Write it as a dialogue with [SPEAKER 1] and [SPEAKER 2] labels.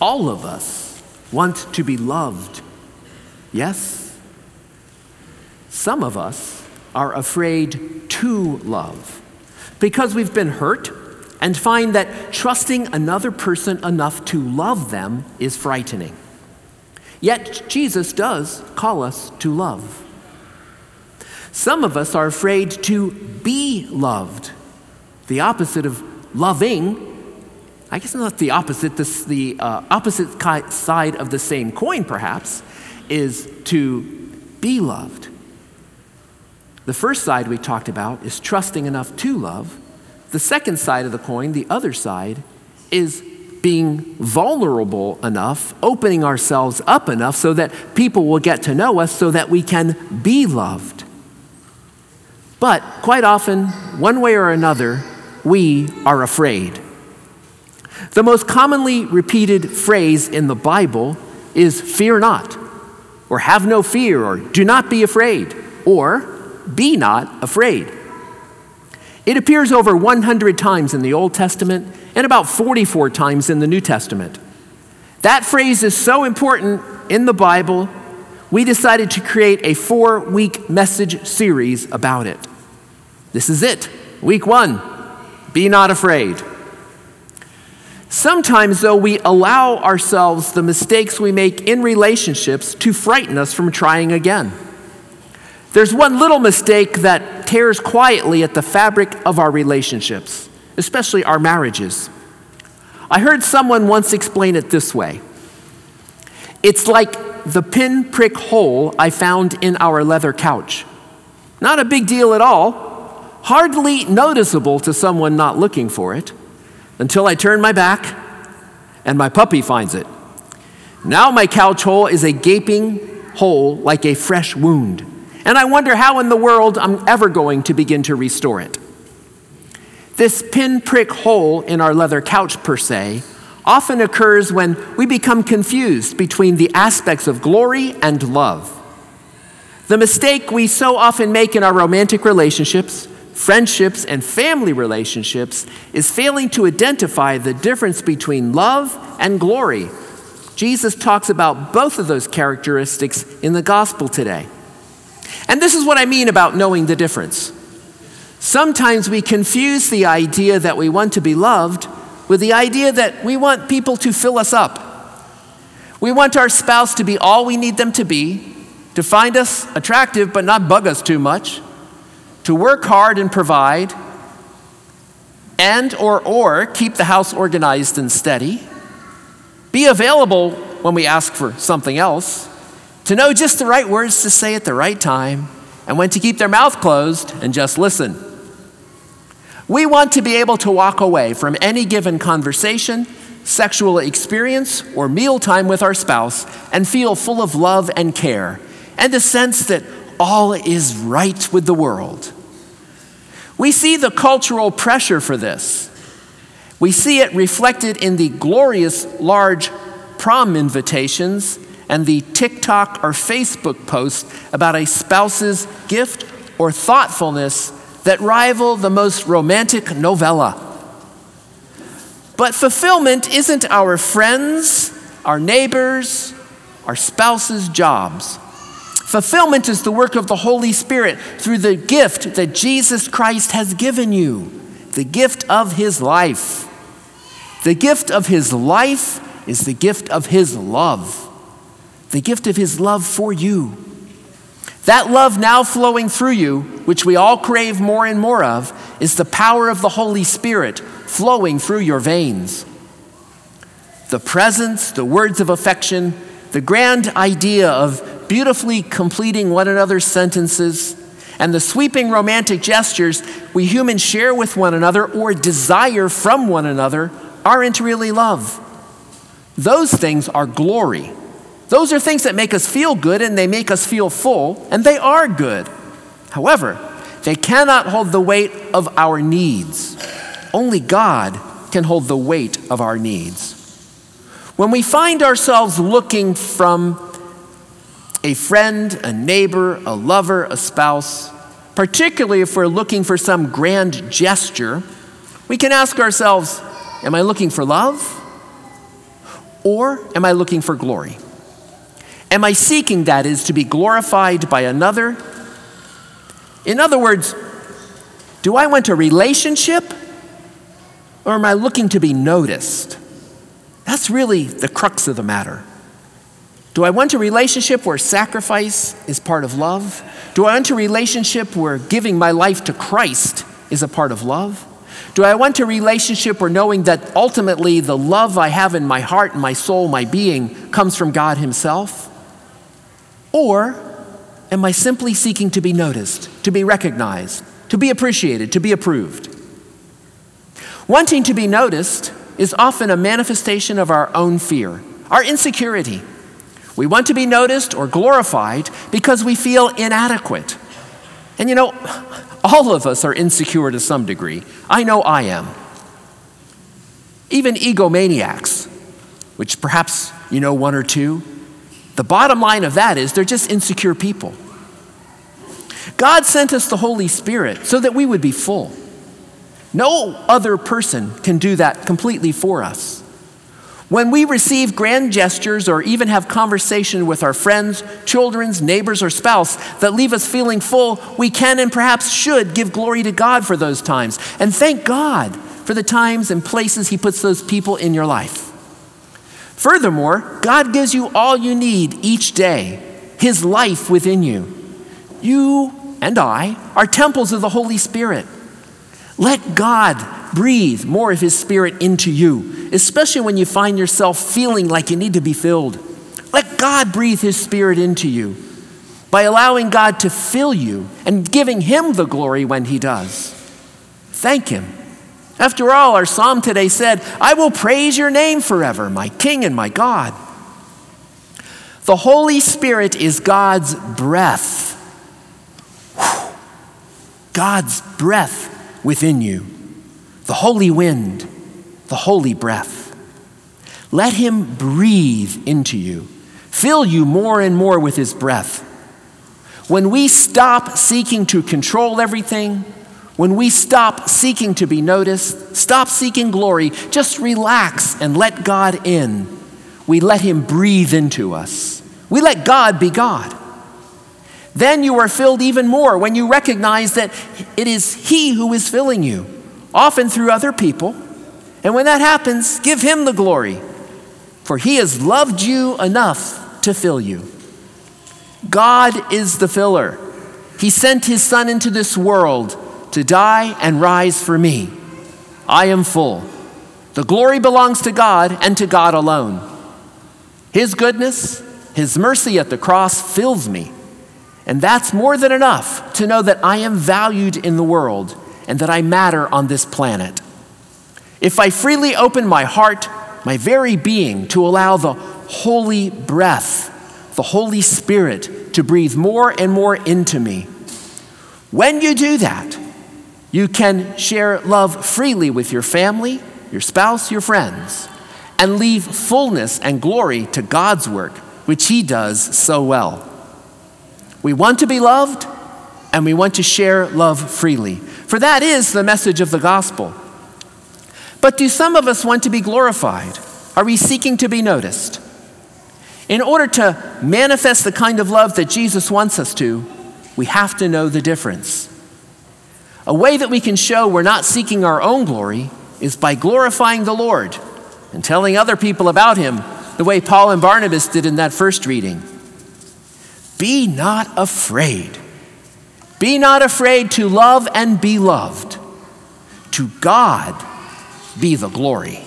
[SPEAKER 1] All of us want to be loved. Yes? Some of us are afraid to love because we've been hurt and find that trusting another person enough to love them is frightening. Yet Jesus does call us to love. Some of us are afraid to be loved. The opposite of loving, I guess not the opposite, the uh, opposite side of the same coin, perhaps, is to be loved. The first side we talked about is trusting enough to love. The second side of the coin, the other side, is being vulnerable enough, opening ourselves up enough so that people will get to know us so that we can be loved. But quite often, one way or another, we are afraid. The most commonly repeated phrase in the Bible is fear not, or have no fear, or do not be afraid, or be not afraid. It appears over 100 times in the Old Testament and about 44 times in the New Testament. That phrase is so important in the Bible, we decided to create a four week message series about it. This is it. Week one Be not afraid. Sometimes, though, we allow ourselves the mistakes we make in relationships to frighten us from trying again. There's one little mistake that tears quietly at the fabric of our relationships, especially our marriages. I heard someone once explain it this way It's like the pin-prick hole I found in our leather couch. Not a big deal at all, hardly noticeable to someone not looking for it, until I turn my back and my puppy finds it. Now my couch hole is a gaping hole like a fresh wound, and I wonder how in the world I'm ever going to begin to restore it. This pinprick hole in our leather couch, per se, often occurs when we become confused between the aspects of glory and love. The mistake we so often make in our romantic relationships friendships, and family relationships is failing to identify the difference between love and glory. Jesus talks about both of those characteristics in the gospel today. And this is what I mean about knowing the difference. Sometimes we confuse the idea that we want to be loved with the idea that we want people to fill us up. We want our spouse to be all we need them to be, to find us attractive but not bug us too much, to work hard and provide, and or or keep the house organized and steady, be available when we ask for something else, to know just the right words to say at the right time, and when to keep their mouth closed and just listen. We want to be able to walk away from any given conversation, sexual experience, or mealtime with our spouse and feel full of love and care, and a sense that all is right with the world. We see the cultural pressure for this. We see it reflected in the glorious large prom invitations and the TikTok or Facebook posts about a spouse's gift or thoughtfulness that rival the most romantic novella. But fulfillment isn't our friends, our neighbors, our spouses' jobs. Fulfillment is the work of the Holy Spirit through the gift that Jesus Christ has given you the gift of His life. The gift of His life is the gift of His love, the gift of His love for you. That love now flowing through you, which we all crave more and more of, is the power of the Holy Spirit flowing through your veins. The presence, the words of affection, the grand idea of beautifully completing one another's sentences, and the sweeping romantic gestures we humans share with one another or desire from one another aren't really love. Those things are glory. Those are things that make us feel good and they make us feel full, and they are good. However, they cannot hold the weight of our needs. Only God can hold the weight of our needs. When we find ourselves looking from a friend, a neighbor, a lover, a spouse, particularly if we're looking for some grand gesture, we can ask ourselves Am I looking for love? Or am I looking for glory? Am I seeking, that is, to be glorified by another? In other words, do I want a relationship or am I looking to be noticed? That's really the crux of the matter. Do I want a relationship where sacrifice is part of love? Do I want a relationship where giving my life to Christ is a part of love? Do I want a relationship where knowing that ultimately the love I have in my heart my soul, my being, comes from God Himself? Or am I simply seeking to be noticed, to be recognized, to be appreciated, to be approved? Wanting to be noticed is often a manifestation of our own fear, our insecurity. We want to be noticed or glorified because we feel inadequate. And you know, all of us are insecure to some degree. I know I am. Even egomaniacs, which perhaps you know one or two, the bottom line of that is they're just insecure people. God sent us the Holy Spirit so that we would be full. No other person can do that completely for us. When we receive grand gestures or even have conversation with our friends, children's, neighbors, or spouse that leave us feeling full, we can and perhaps should give glory to God for those times. And thank God for the times and places He puts those people in your life. Furthermore, God gives you all you need each day, His life within you. You and I are temples of the Holy Spirit. Let God breathe more of His Spirit into you, especially when you find yourself feeling like you need to be filled. Let God breathe His Spirit into you by allowing God to fill you and giving Him the glory when He does. Thank Him. After all, our psalm today said, I will praise your name forever, my King and my God. The Holy Spirit is God's breath. God's breath within you the holy wind, the holy breath. Let him breathe into you, fill you more and more with his breath. When we stop seeking to control everything, when we stop seeking to be noticed, stop seeking glory, just relax and let God in. We let Him breathe into us. We let God be God. Then you are filled even more when you recognize that it is He who is filling you often through other people. And when that happens, give him the glory, for he has loved you enough to fill you. God is the filler. He sent his son into this world to die and rise for me. I am full. The glory belongs to God and to God alone. His goodness, his mercy at the cross fills me. And that's more than enough to know that I am valued in the world and that I matter on this planet. If I freely open my heart, my very being, to allow the holy breath, the Holy Spirit, to breathe more and more into me, when you do that, you can share love freely with your family, your spouse, your friends, and leave fullness and glory to God's work, which He does so well. We want to be loved, and we want to share love freely. For that is the message of the gospel. But do some of us want to be glorified? Are we seeking to be noticed? In order to manifest the kind of love that Jesus wants us to, we have to know the difference. A way that we can show we're not seeking our own glory is by glorifying the Lord and telling other people about Him the way Paul and Barnabas did in that first reading. Be not afraid. Be not afraid to love and be loved. To God be the glory.